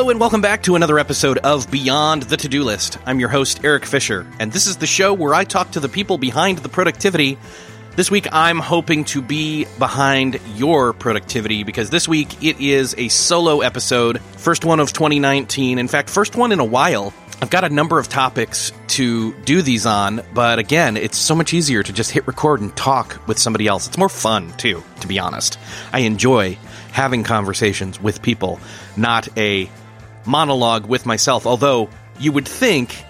Hello, and welcome back to another episode of Beyond the To Do List. I'm your host, Erik Fisher, and this is the show where I talk to the people behind the productivity. This week, I'm hoping to be behind your productivity because this week it is a solo episode, first one of 2019. In fact, first one in a while. I've got a number of topics to do these on, but again, it's so much easier to just hit record and talk with somebody else. It's more fun, too, to be honest. I enjoy having conversations with people, not a monologue with myself. Although you would think,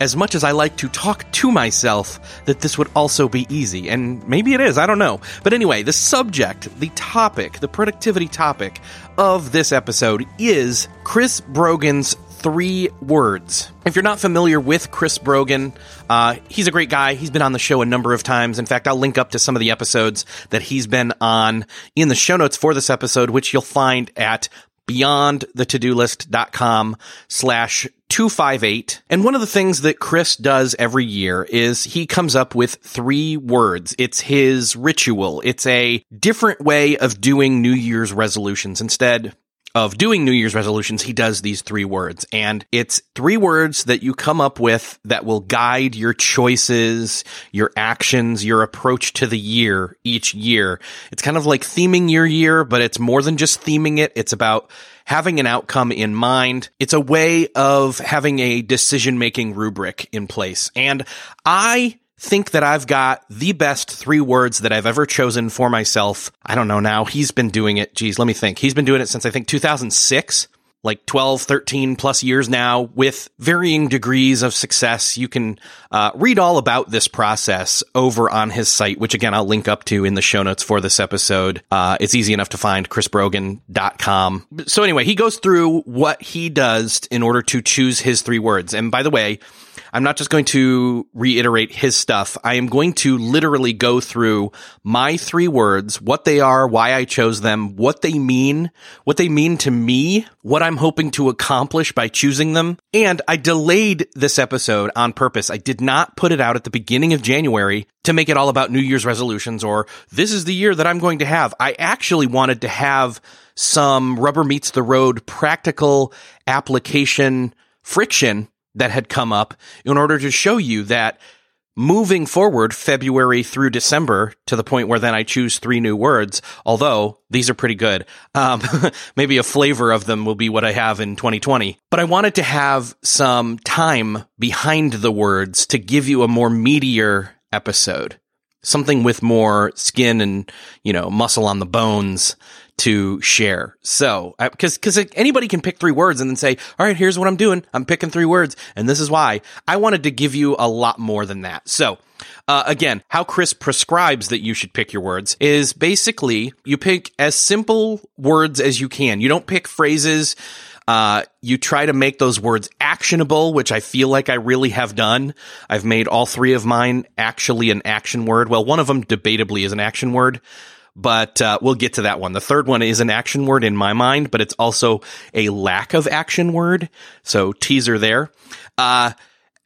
as much as I like to talk to myself, that this would also be easy. And maybe it is, I don't know. But anyway, the subject, the topic, the productivity topic of this episode is Chris Brogan's three words. If you're not familiar with Chris Brogan, uh, he's a great guy. He's been on the show a number of times. In fact, I'll link up to some of the episodes that he's been on in the show notes for this episode, which you'll find at beyondthetodolist.com slash 258. And one of the things that Chris does every year is he comes up with three words. It's his ritual. It's a different way of doing New Year's resolutions. Instead, of doing New Year's resolutions, he does these three words. And it's three words that you come up with that will guide your choices, your actions, your approach to the year each year. It's kind of like theming your year, but it's more than just theming it. It's about having an outcome in mind. It's a way of having a decision making rubric in place. And I think that I've got the best three words that I've ever chosen for myself. I don't know now. He's been doing it. Geez, let me think. He's been doing it since I think 2006 like 12, 13 plus years now with varying degrees of success. You can uh, read all about this process over on his site, which again, I'll link up to in the show notes for this episode. Uh, it's easy enough to find chrisbrogan.com. So anyway, he goes through what he does in order to choose his three words. And by the way, I'm not just going to reiterate his stuff. I am going to literally go through my three words, what they are, why I chose them, what they mean, what they mean to me, what I'm hoping to accomplish by choosing them. And I delayed this episode on purpose. I did not put it out at the beginning of January to make it all about New Year's resolutions or this is the year that I'm going to have. I actually wanted to have some rubber meets the road practical application friction that had come up in order to show you that moving forward February through December to the point where then I choose three new words, although these are pretty good. Um, maybe a flavor of them will be what I have in 2020, but I wanted to have some time behind the words to give you a more meatier episode. Something with more skin and, you know, muscle on the bones to share. So, because because anybody can pick three words and then say, "All right, here's what I'm doing. I'm picking three words, and this is why." I wanted to give you a lot more than that. So, uh, again, how Chris prescribes that you should pick your words is basically you pick as simple words as you can. You don't pick phrases. Uh, you try to make those words actionable, which I feel like I really have done. I've made all three of mine actually an action word. Well, one of them debatably is an action word but uh, we'll get to that one. The third one is an action word in my mind, but it's also a lack of action word. So teaser there. Uh,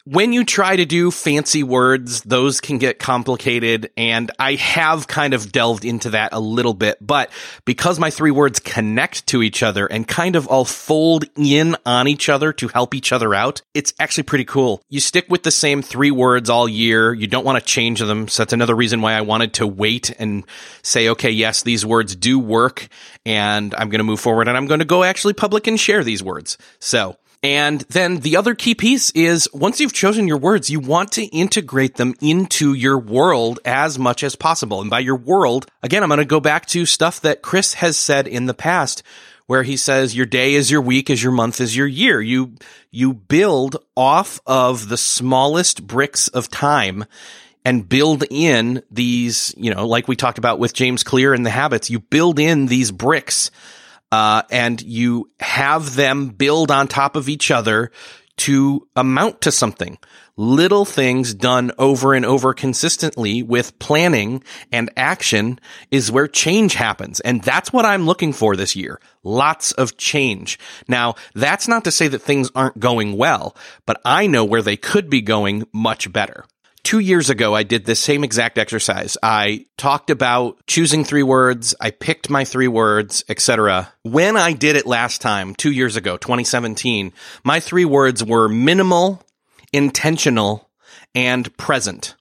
when you try to do fancy words, those can get complicated. And I have kind of delved into that a little bit, but because my three words connect to each other and kind of all fold in on each other to help each other out, it's actually pretty cool. You stick with the same three words all year. You don't want to change them. So that's another reason why I wanted to wait and say, okay, yes, these words do work and I'm going to move forward and I'm going to go actually public and share these words. So and then the other key piece is once you've chosen your words, you want to integrate them into your world as much as possible. And by your world, again, I'm going to go back to stuff that Chris has said in the past where he says your day is your week is your month is your year. You, you build off of the smallest bricks of time and build in these, you know, like we talked about with James Clear and the habits, you build in these bricks, uh, and you have them build on top of each other to amount to something. Little things done over and over consistently with planning and action is where change happens. And that's what I'm looking for this year. Lots of change. Now, that's not to say that things aren't going well, but I know where they could be going much better two years ago, I did this same exact exercise. I talked about choosing three words. I picked my three words, etc. When I did it last time, two years ago, 2017, my three words were minimal, intentional, and present.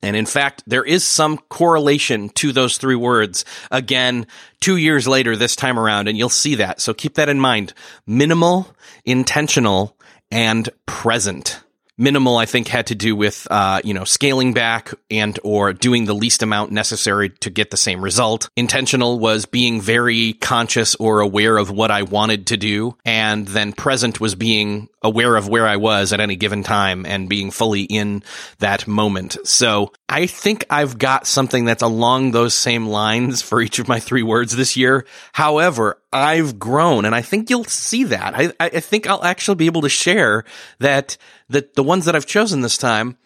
And in fact, there is some correlation to those three words again, two years later this time around, and you'll see that. So keep that in mind. Minimal, intentional, and present minimal i think had to do with uh, you know scaling back and or doing the least amount necessary to get the same result. Intentional was being very conscious or aware of what i wanted to do and then present was being aware of where i was at any given time and being fully in that moment. So i think i've got something that's along those same lines for each of my three words this year. However I've grown, and I think you'll see that. I, I think I'll actually be able to share that that the ones that I've chosen this time,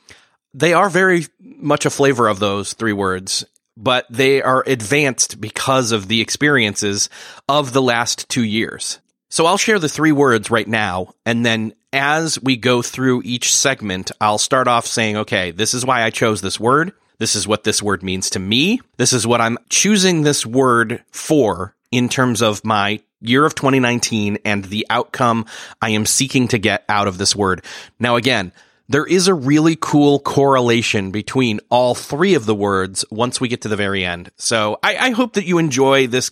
they are very much a flavor of those three words, but they are advanced because of the experiences of the last two years. So I'll share the three words right now, and then as we go through each segment, I'll start off saying, okay, this is why I chose this word. This is what this word means to me. This is what I'm choosing this word for in terms of my year of 2019 and the outcome I am seeking to get out of this word. Now, again, there is a really cool correlation between all three of the words once we get to the very end. So I, I, hope that you enjoy this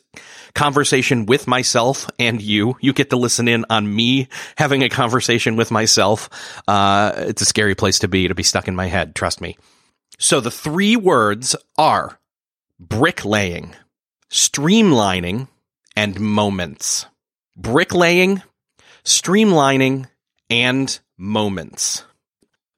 conversation with myself and you. You get to listen in on me having a conversation with myself. Uh, it's a scary place to be, to be stuck in my head. Trust me. So the three words are bricklaying streamlining, and moments. Bricklaying, streamlining, and moments.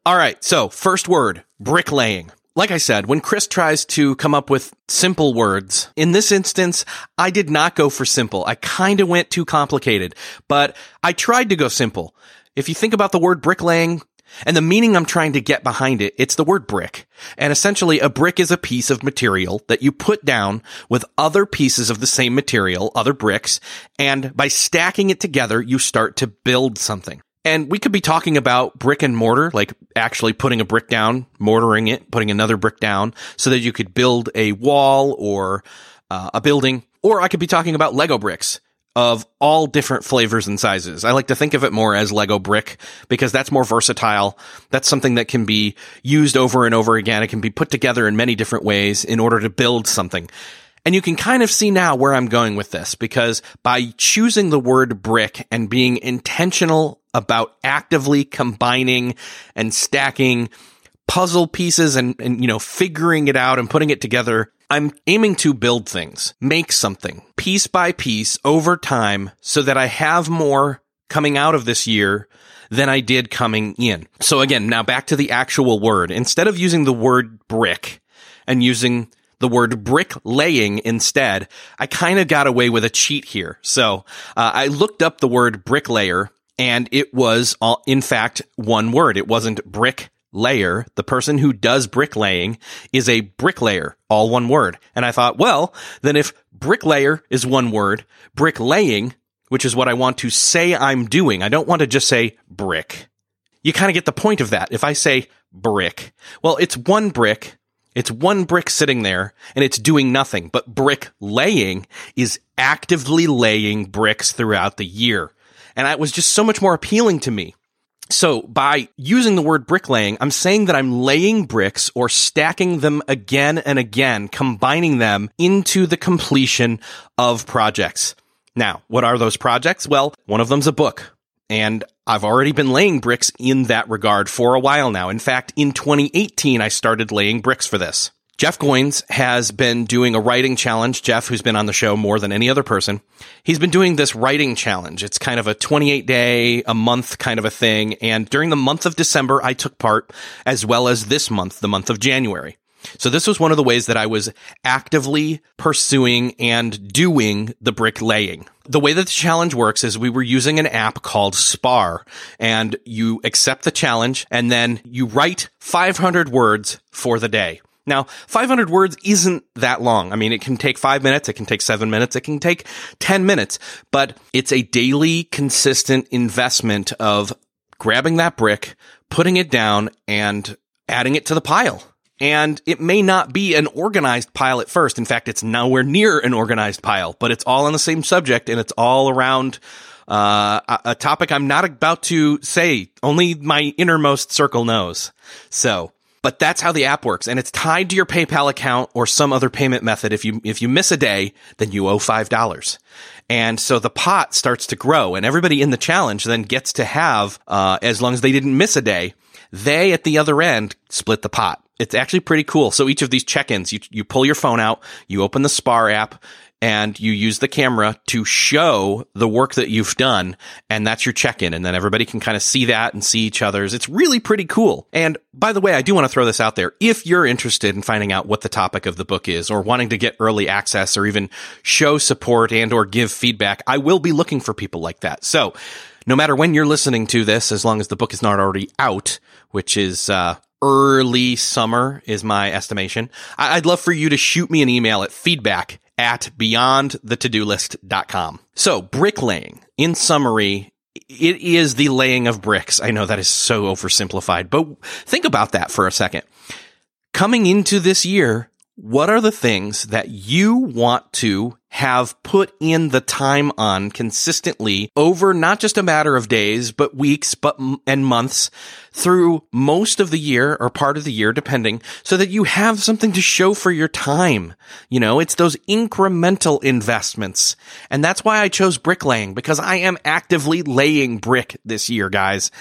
All right. So first word, bricklaying. Like I said, when Chris tries to come up with simple words, in this instance, I did not go for simple. I kind of went too complicated, but I tried to go simple. If you think about the word bricklaying, and the meaning I'm trying to get behind it, it's the word brick. And essentially a brick is a piece of material that you put down with other pieces of the same material, other bricks, and by stacking it together, you start to build something. And we could be talking about brick and mortar, like actually putting a brick down, mortaring it, putting another brick down so that you could build a wall or uh, a building. Or I could be talking about Lego bricks of all different flavors and sizes. I like to think of it more as Lego brick because that's more versatile. That's something that can be used over and over again. It can be put together in many different ways in order to build something. And you can kind of see now where I'm going with this because by choosing the word brick and being intentional about actively combining and stacking puzzle pieces and, and, you know, figuring it out and putting it together I'm aiming to build things, make something piece by piece over time so that I have more coming out of this year than I did coming in. So again, now back to the actual word. Instead of using the word brick and using the word brick laying instead, I kind of got away with a cheat here. So uh, I looked up the word bricklayer and it was all, in fact one word. It wasn't brick layer, the person who does bricklaying is a bricklayer, all one word. And I thought, well, then if bricklayer is one word, bricklaying, which is what I want to say I'm doing, I don't want to just say brick. You kind of get the point of that. If I say brick, well, it's one brick. It's one brick sitting there and it's doing nothing, but brick laying is actively laying bricks throughout the year. And that was just so much more appealing to me. So by using the word bricklaying, I'm saying that I'm laying bricks or stacking them again and again, combining them into the completion of projects. Now, what are those projects? Well, one of them's a book. And I've already been laying bricks in that regard for a while now. In fact, in 2018, I started laying bricks for this. Jeff Goins has been doing a writing challenge. Jeff, who's been on the show more than any other person, he's been doing this writing challenge. It's kind of a 28 day, a month kind of a thing. And during the month of December, I took part as well as this month, the month of January. So this was one of the ways that I was actively pursuing and doing the bricklaying. The way that the challenge works is we were using an app called Spar and you accept the challenge and then you write 500 words for the day. Now, 500 words isn't that long. I mean, it can take five minutes. It can take seven minutes. It can take 10 minutes, but it's a daily consistent investment of grabbing that brick, putting it down and adding it to the pile. And it may not be an organized pile at first. In fact, it's nowhere near an organized pile, but it's all on the same subject and it's all around uh, a, a topic I'm not about to say. Only my innermost circle knows. So, but that's how the app works. And it's tied to your PayPal account or some other payment method. If you, if you miss a day, then you owe $5. And so the pot starts to grow and everybody in the challenge then gets to have, uh, as long as they didn't miss a day, they at the other end split the pot. It's actually pretty cool. So each of these check-ins, you, you pull your phone out, you open the Spar app, and you use the camera to show the work that you've done. And that's your check-in. And then everybody can kind of see that and see each other's. It's really pretty cool. And by the way, I do want to throw this out there. If you're interested in finding out what the topic of the book is or wanting to get early access or even show support and or give feedback, I will be looking for people like that. So no matter when you're listening to this, as long as the book is not already out, which is, uh, early summer is my estimation. I'd love for you to shoot me an email at feedback at beyondthetodolist.com. So bricklaying, in summary, it is the laying of bricks. I know that is so oversimplified, but think about that for a second. Coming into this year, what are the things that you want to have put in the time on consistently over not just a matter of days, but weeks, but and months through most of the year or part of the year, depending, so that you have something to show for your time. You know, it's those incremental investments. And that's why I chose bricklaying because I am actively laying brick this year, guys.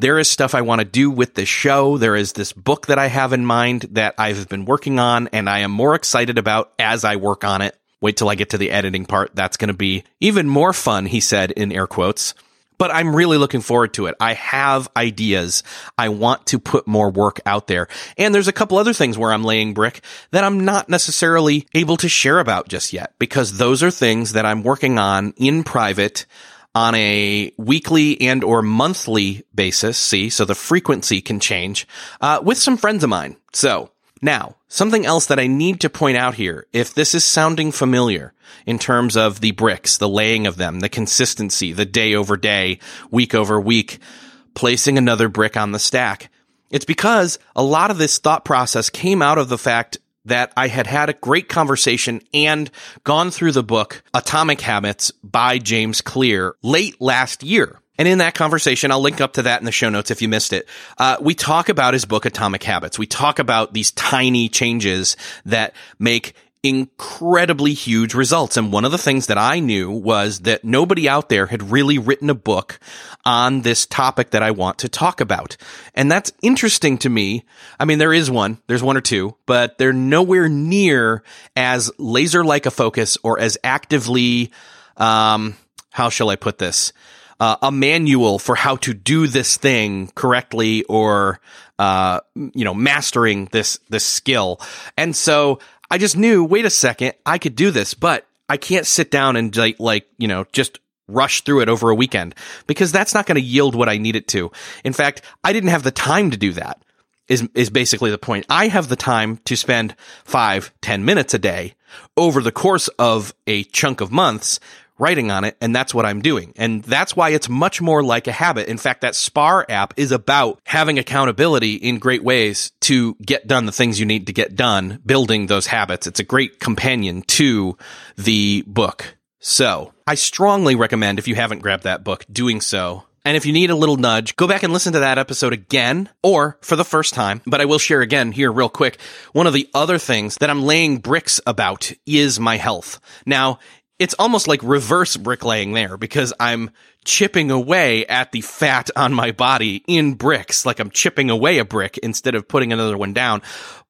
There is stuff I want to do with this show. There is this book that I have in mind that I've been working on and I am more excited about as I work on it. Wait till I get to the editing part. That's going to be even more fun, he said in air quotes. But I'm really looking forward to it. I have ideas. I want to put more work out there. And there's a couple other things where I'm laying brick that I'm not necessarily able to share about just yet because those are things that I'm working on in private on a weekly and or monthly basis. See, so the frequency can change uh, with some friends of mine. So now, something else that I need to point out here, if this is sounding familiar in terms of the bricks, the laying of them, the consistency, the day over day, week over week, placing another brick on the stack, it's because a lot of this thought process came out of the fact that I had had a great conversation and gone through the book Atomic Habits by James Clear late last year. And in that conversation, I'll link up to that in the show notes if you missed it. Uh, we talk about his book Atomic Habits. We talk about these tiny changes that make incredibly huge results. And one of the things that I knew was that nobody out there had really written a book on this topic that I want to talk about. And that's interesting to me. I mean, there is one, there's one or two, but they're nowhere near as laser like a focus or as actively, um, how shall I put this? Uh, a manual for how to do this thing correctly or, uh, you know, mastering this, this skill. And so I just knew, wait a second, I could do this, but I can't sit down and like, you know, just rush through it over a weekend because that's not going to yield what I need it to. In fact, I didn't have the time to do that is, is basically the point. I have the time to spend five, ten minutes a day over the course of a chunk of months writing on it, and that's what I'm doing. And that's why it's much more like a habit. In fact, that Spar app is about having accountability in great ways to get done the things you need to get done, building those habits. It's a great companion to the book. So I strongly recommend if you haven't grabbed that book, doing so. And if you need a little nudge, go back and listen to that episode again or for the first time. But I will share again here real quick. One of the other things that I'm laying bricks about is my health. Now, it's almost like reverse bricklaying there because I'm chipping away at the fat on my body in bricks, like I'm chipping away a brick instead of putting another one down.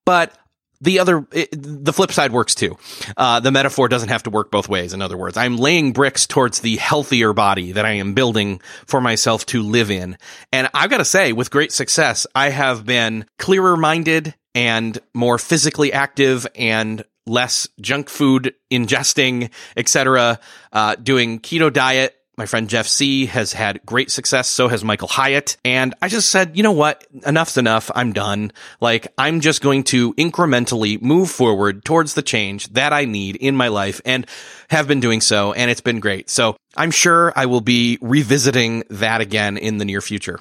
But the other, it, the flip side works too. Uh, the metaphor doesn't have to work both ways. In other words, I'm laying bricks towards the healthier body that I am building for myself to live in. And I've got to say, with great success, I have been clearer minded and more physically active and less junk food ingesting, etc. Uh, doing keto diet my friend Jeff C has had great success. So has Michael Hyatt. And I just said, you know what? Enough's enough. I'm done. Like, I'm just going to incrementally move forward towards the change that I need in my life and have been doing so. And it's been great. So I'm sure I will be revisiting that again in the near future.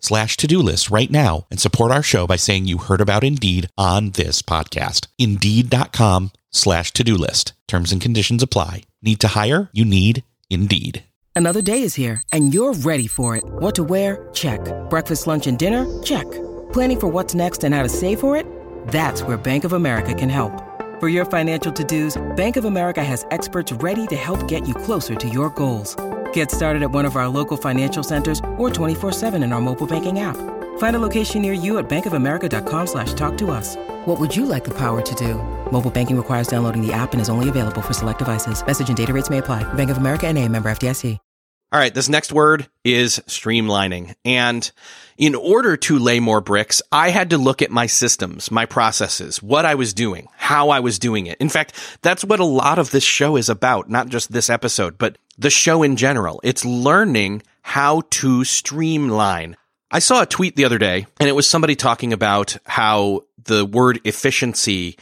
slash to-do list right now and support our show by saying you heard about Indeed on this podcast. Indeed.com slash to-do list. Terms and conditions apply. Need to hire? You need Indeed. Another day is here and you're ready for it. What to wear? Check. Breakfast, lunch, and dinner? Check. Planning for what's next and how to save for it? That's where Bank of America can help. For your financial to-dos, Bank of America has experts ready to help get you closer to your goals. Get started at one of our local financial centers or 24-7 in our mobile banking app. Find a location near you at bankofamerica.com slash talk to us. What would you like the power to do? Mobile banking requires downloading the app and is only available for select devices. Message and data rates may apply. Bank of America and a member FDIC. All right. This next word is streamlining. And in order to lay more bricks, I had to look at my systems, my processes, what I was doing, how I was doing it. In fact, that's what a lot of this show is about. Not just this episode, but the show in general. It's learning how to streamline. I saw a tweet the other day and it was somebody talking about how the word efficiency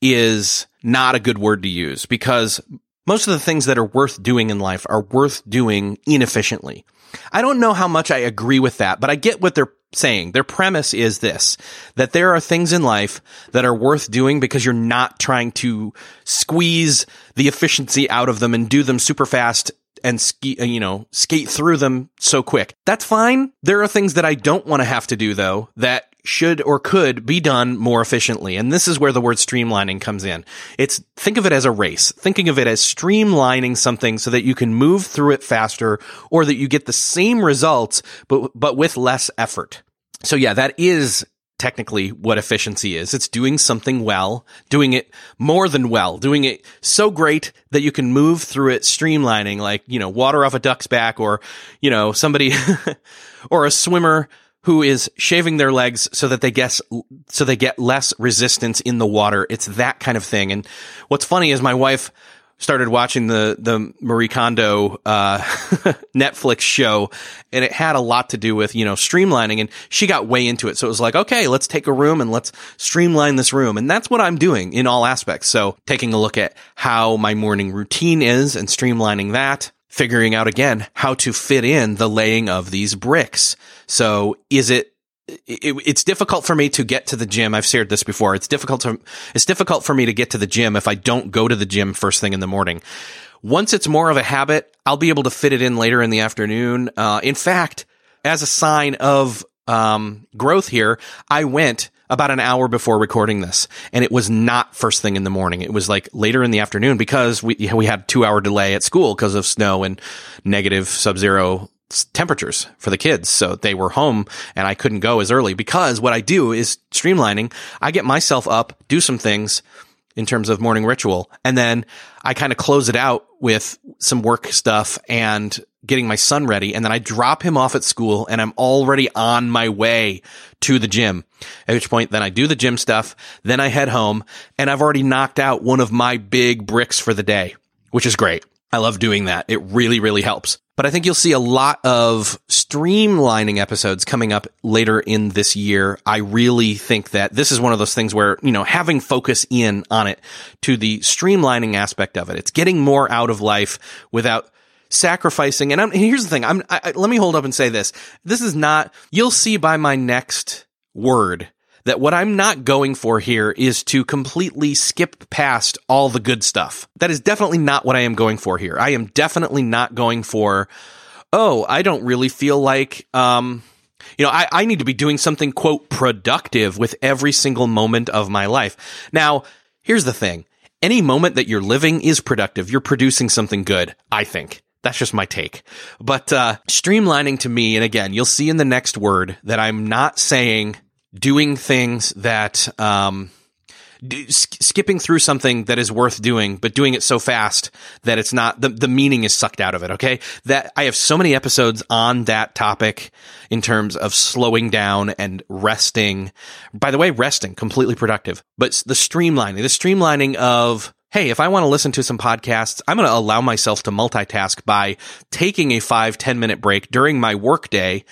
is not a good word to use because most of the things that are worth doing in life are worth doing inefficiently. I don't know how much I agree with that, but I get what they're saying. Their premise is this, that there are things in life that are worth doing because you're not trying to squeeze the efficiency out of them and do them super fast and ski, uh, you know, skate through them so quick. That's fine. There are things that I don't want to have to do though that should or could be done more efficiently. And this is where the word streamlining comes in. It's think of it as a race, thinking of it as streamlining something so that you can move through it faster or that you get the same results, but, but with less effort. So yeah, that is technically what efficiency is. It's doing something well, doing it more than well, doing it so great that you can move through it streamlining like, you know, water off a duck's back or, you know, somebody or a swimmer who is shaving their legs so that they guess so they get less resistance in the water. It's that kind of thing. And what's funny is my wife started watching the the Marie Kondo uh, Netflix show, and it had a lot to do with you know streamlining, and she got way into it. So it was like, okay, let's take a room and let's streamline this room, and that's what I'm doing in all aspects. So taking a look at how my morning routine is and streamlining that figuring out again how to fit in the laying of these bricks. So is it, it, it's difficult for me to get to the gym. I've shared this before. It's difficult to, it's difficult for me to get to the gym if I don't go to the gym first thing in the morning. Once it's more of a habit, I'll be able to fit it in later in the afternoon. Uh, in fact, as a sign of um, growth here, I went about an hour before recording this, and it was not first thing in the morning. It was like later in the afternoon because we we had two hour delay at school because of snow and negative sub zero temperatures for the kids. So they were home and I couldn't go as early because what I do is streamlining. I get myself up, do some things in terms of morning ritual, and then I kind of close it out with some work stuff and getting my son ready. And then I drop him off at school and I'm already on my way to the gym. At which point then I do the gym stuff. Then I head home and I've already knocked out one of my big bricks for the day. which is great. I love doing that. It really, really helps. But I think you'll see a lot of streamlining episodes coming up later in this year. I really think that this is one of those things where, you know, having focus in on it to the streamlining aspect of it. It's getting more out of life without sacrificing. And, here's the thing. I'm, I, let me hold up and say this. This is not, you'll see by my next word that what I'm not going for here is to completely skip past all the good stuff. That is definitely not what I am going for here. I am definitely not going for, oh, I don't really feel like, um, you know, I, I need to be doing something, quote, productive with every single moment of my life. Now, here's the thing. Any moment that you're living is productive. You're producing something good, I think. That's just my take. But uh, streamlining to me, and again, you'll see in the next word that I'm not saying doing things that um, d- skipping through something that is worth doing, but doing it so fast that it's not the the meaning is sucked out of it. Okay, that I have so many episodes on that topic in terms of slowing down and resting. By the way, resting completely productive, but the streamlining, the streamlining of hey, if I want to listen to some podcasts, I'm going to allow myself to multitask by taking a five ten minute break during my workday.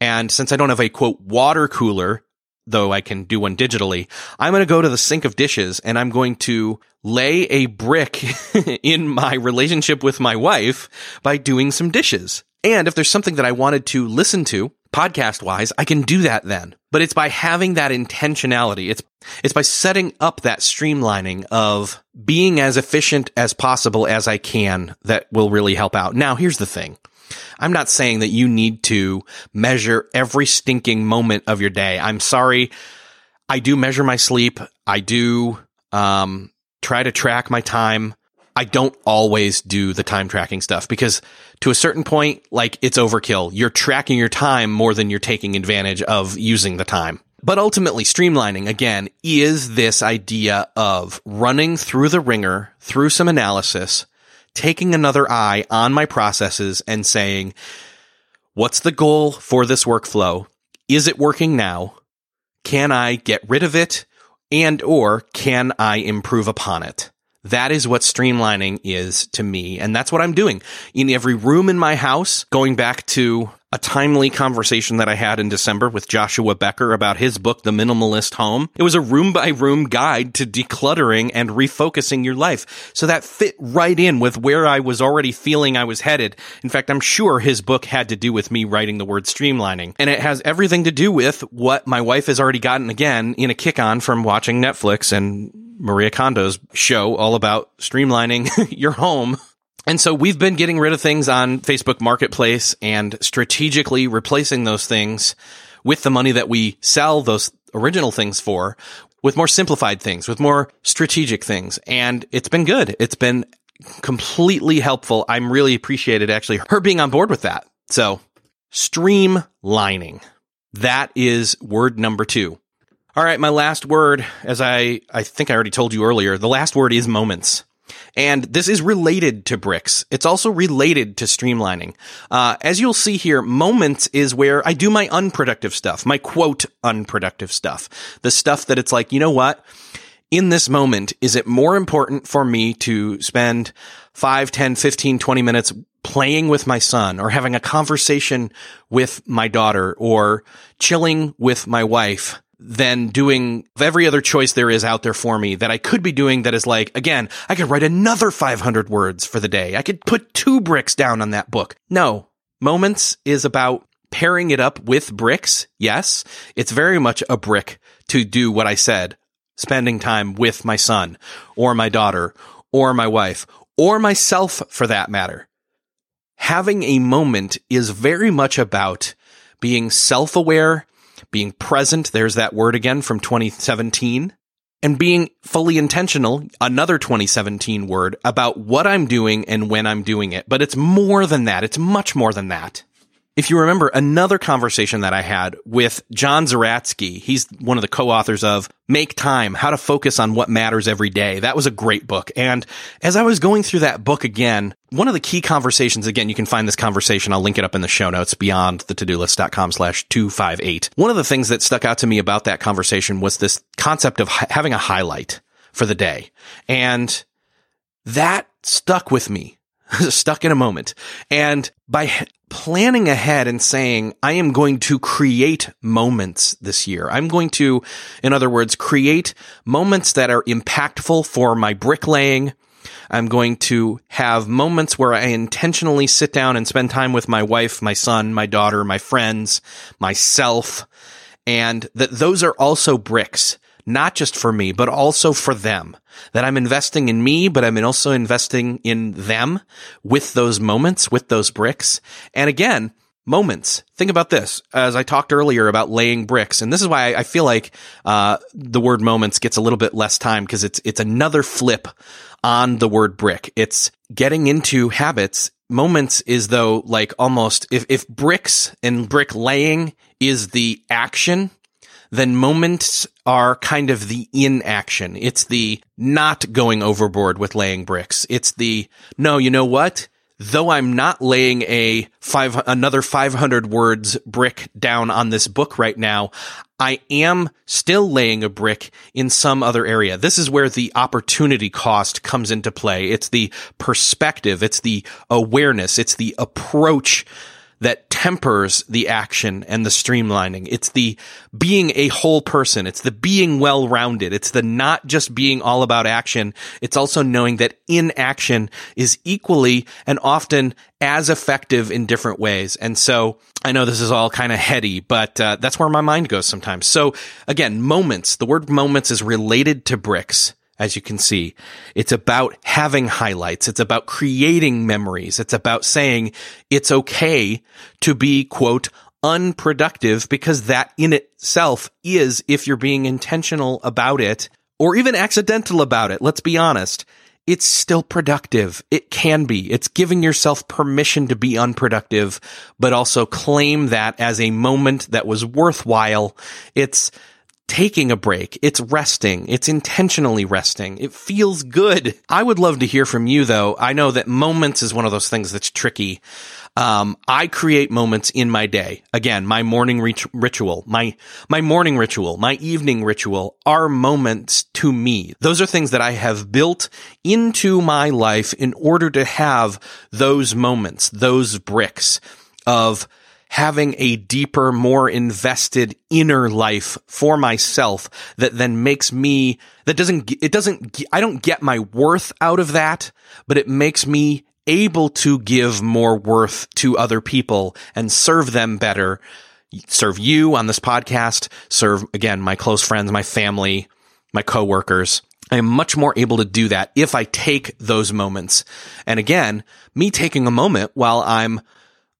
And since I don't have a quote water cooler though I can do one digitally, I'm going to go to the sink of dishes and I'm going to lay a brick in my relationship with my wife by doing some dishes. And if there's something that I wanted to listen to podcast wise, I can do that then. But it's by having that intentionality. It's, it's by setting up that streamlining of being as efficient as possible as I can that will really help out. Now, here's the thing. I'm not saying that you need to measure every stinking moment of your day. I'm sorry. I do measure my sleep. I do um, try to track my time. I don't always do the time tracking stuff because to a certain point, like it's overkill. You're tracking your time more than you're taking advantage of using the time. But ultimately, streamlining again is this idea of running through the ringer, through some analysis, taking another eye on my processes and saying, what's the goal for this workflow? Is it working now? Can I get rid of it? And or can I improve upon it? That is what streamlining is to me. And that's what I'm doing in every room in my house, going back to a timely conversation that I had in December with Joshua Becker about his book, The Minimalist Home. It was a room by room guide to decluttering and refocusing your life. So that fit right in with where I was already feeling I was headed. In fact, I'm sure his book had to do with me writing the word streamlining. And it has everything to do with what my wife has already gotten again in a kick on from watching Netflix and Maria Kondo's show all about streamlining your home and so we've been getting rid of things on Facebook Marketplace and strategically replacing those things with the money that we sell those original things for with more simplified things, with more strategic things. And it's been good. It's been completely helpful. I'm really appreciated actually her being on board with that. So streamlining. That is word number two. All right. My last word, as I, I think I already told you earlier, the last word is moments. And this is related to bricks. It's also related to streamlining. Uh, as you'll see here, moments is where I do my unproductive stuff, my quote unproductive stuff. The stuff that it's like, you know what? In this moment, is it more important for me to spend 5, 10, 15, 20 minutes playing with my son or having a conversation with my daughter or chilling with my wife than doing every other choice there is out there for me that I could be doing that is like, again, I could write another 500 words for the day. I could put two bricks down on that book. No, moments is about pairing it up with bricks. Yes, it's very much a brick to do what I said, spending time with my son or my daughter or my wife or myself for that matter. Having a moment is very much about being self aware being present, there's that word again from 2017, and being fully intentional, another 2017 word about what I'm doing and when I'm doing it. But it's more than that. It's much more than that if you remember another conversation that I had with John Zeratsky, he's one of the co-authors of Make Time, How to Focus on What Matters Every Day. That was a great book. And as I was going through that book again, one of the key conversations, again, you can find this conversation. I'll link it up in the show notes beyond the to-do list.com slash 258. One of the things that stuck out to me about that conversation was this concept of having a highlight for the day. And that stuck with me, stuck in a moment. And by planning ahead and saying, I am going to create moments this year. I'm going to, in other words, create moments that are impactful for my bricklaying. I'm going to have moments where I intentionally sit down and spend time with my wife, my son, my daughter, my friends, myself, and that those are also bricks not just for me, but also for them. That I'm investing in me, but I'm also investing in them with those moments, with those bricks. And again, moments. Think about this. As I talked earlier about laying bricks, and this is why I feel like uh, the word moments gets a little bit less time because it's it's another flip on the word brick. It's getting into habits. Moments is though like almost if if bricks and brick laying is the action then moments are kind of the inaction. It's the not going overboard with laying bricks. It's the, no, you know what? Though I'm not laying a five, another 500 words brick down on this book right now, I am still laying a brick in some other area. This is where the opportunity cost comes into play. It's the perspective. It's the awareness. It's the approach that tempers the action and the streamlining. It's the being a whole person. It's the being well rounded. It's the not just being all about action. It's also knowing that inaction is equally and often as effective in different ways. And so I know this is all kind of heady, but uh, that's where my mind goes sometimes. So again, moments. The word moments is related to bricks as you can see. It's about having highlights. It's about creating memories. It's about saying it's okay to be, quote, unproductive because that in itself is, if you're being intentional about it or even accidental about it, let's be honest, it's still productive. It can be. It's giving yourself permission to be unproductive, but also claim that as a moment that was worthwhile. It's taking a break. It's resting. It's intentionally resting. It feels good. I would love to hear from you though. I know that moments is one of those things that's tricky. Um, I create moments in my day. Again, my morning rit- ritual, my, my morning ritual, my evening ritual are moments to me. Those are things that I have built into my life in order to have those moments, those bricks of having a deeper, more invested inner life for myself that then makes me, that doesn't, it doesn't, I don't get my worth out of that, but it makes me able to give more worth to other people and serve them better, serve you on this podcast, serve again, my close friends, my family, my coworkers. I am much more able to do that if I take those moments. And again, me taking a moment while I'm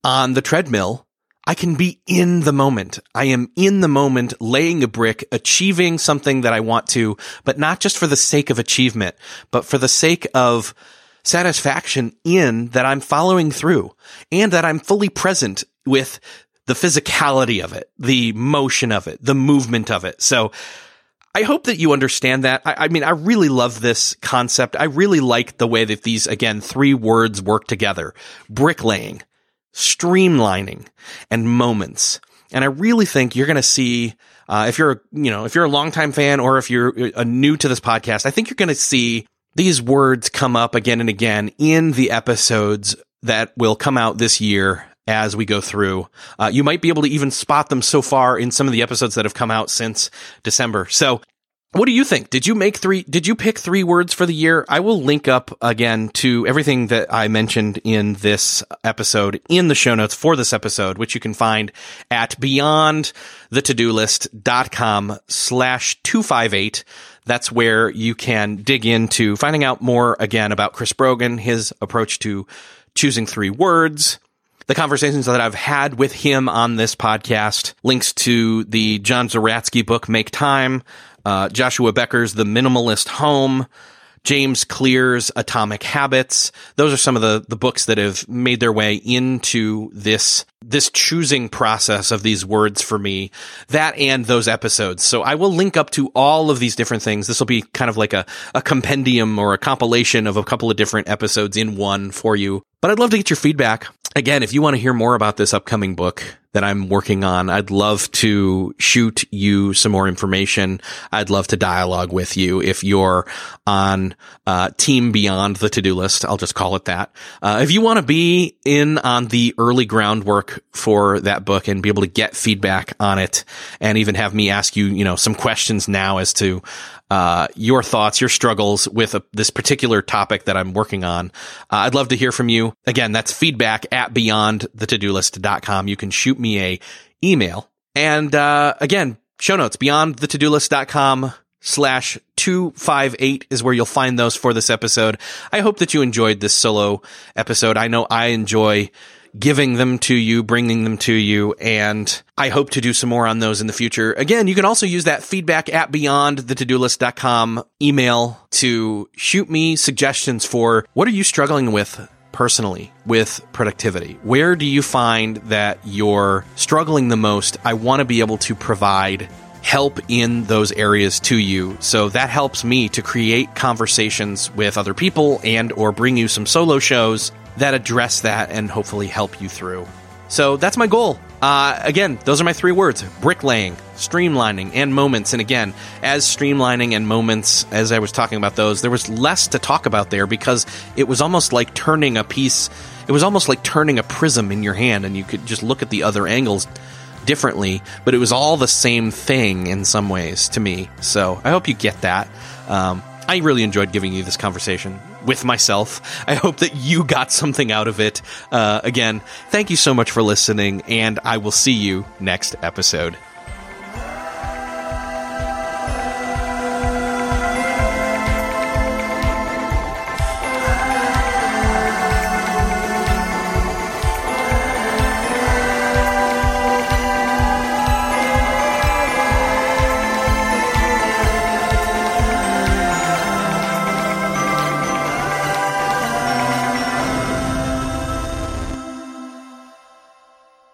on the treadmill I can be in the moment. I am in the moment, laying a brick, achieving something that I want to, but not just for the sake of achievement, but for the sake of satisfaction in that I'm following through and that I'm fully present with the physicality of it, the motion of it, the movement of it. So I hope that you understand that. I, I, mean, I really love this concept. I really like the way that these, again, three words work together. Bricklaying streamlining and moments. And I really think you're going to see, uh, if you're, you know, if you're a longtime fan or if you're uh, new to this podcast, I think you're going to see these words come up again and again in the episodes that will come out this year as we go through. Uh, you might be able to even spot them so far in some of the episodes that have come out since December. So what do you think? Did you make three? Did you pick three words for the year? I will link up again to everything that I mentioned in this episode in the show notes for this episode, which you can find at beyondthetodolist.com slash 258. That's where you can dig into finding out more again about Chris Brogan, his approach to choosing three words, the conversations that I've had with him on this podcast, links to the John Zeratsky book, Make Time, uh, Joshua Becker's The Minimalist Home, James Clear's Atomic Habits. Those are some of the, the books that have made their way into this, this choosing process of these words for me, that and those episodes. So I will link up to all of these different things. This will be kind of like a, a compendium or a compilation of a couple of different episodes in one for you. But I'd love to get your feedback. Again, if you want to hear more about this upcoming book, that I'm working on. I'd love to shoot you some more information. I'd love to dialogue with you if you're on uh, team beyond the to-do list. I'll just call it that. Uh, if you want to be in on the early groundwork for that book and be able to get feedback on it and even have me ask you, you know, some questions now as to uh, your thoughts, your struggles with a, this particular topic that I'm working on. Uh, I'd love to hear from you. Again, that's feedback at beyondthetodolist.com. You can shoot me a email. And, uh, again, show notes, beyondthetodolist.com slash 258 is where you'll find those for this episode. I hope that you enjoyed this solo episode. I know I enjoy giving them to you, bringing them to you. And I hope to do some more on those in the future. Again, you can also use that feedback at beyondthetodolist.com email to shoot me suggestions for what are you struggling with personally with productivity? Where do you find that you're struggling the most? I want to be able to provide help in those areas to you. So that helps me to create conversations with other people and or bring you some solo shows that address that and hopefully help you through. So that's my goal. Uh, again, those are my three words bricklaying, streamlining, and moments. And again, as streamlining and moments, as I was talking about those, there was less to talk about there because it was almost like turning a piece, it was almost like turning a prism in your hand and you could just look at the other angles differently, but it was all the same thing in some ways to me. So I hope you get that. Um, I really enjoyed giving you this conversation with myself. I hope that you got something out of it. Uh, again, thank you so much for listening, and I will see you next episode.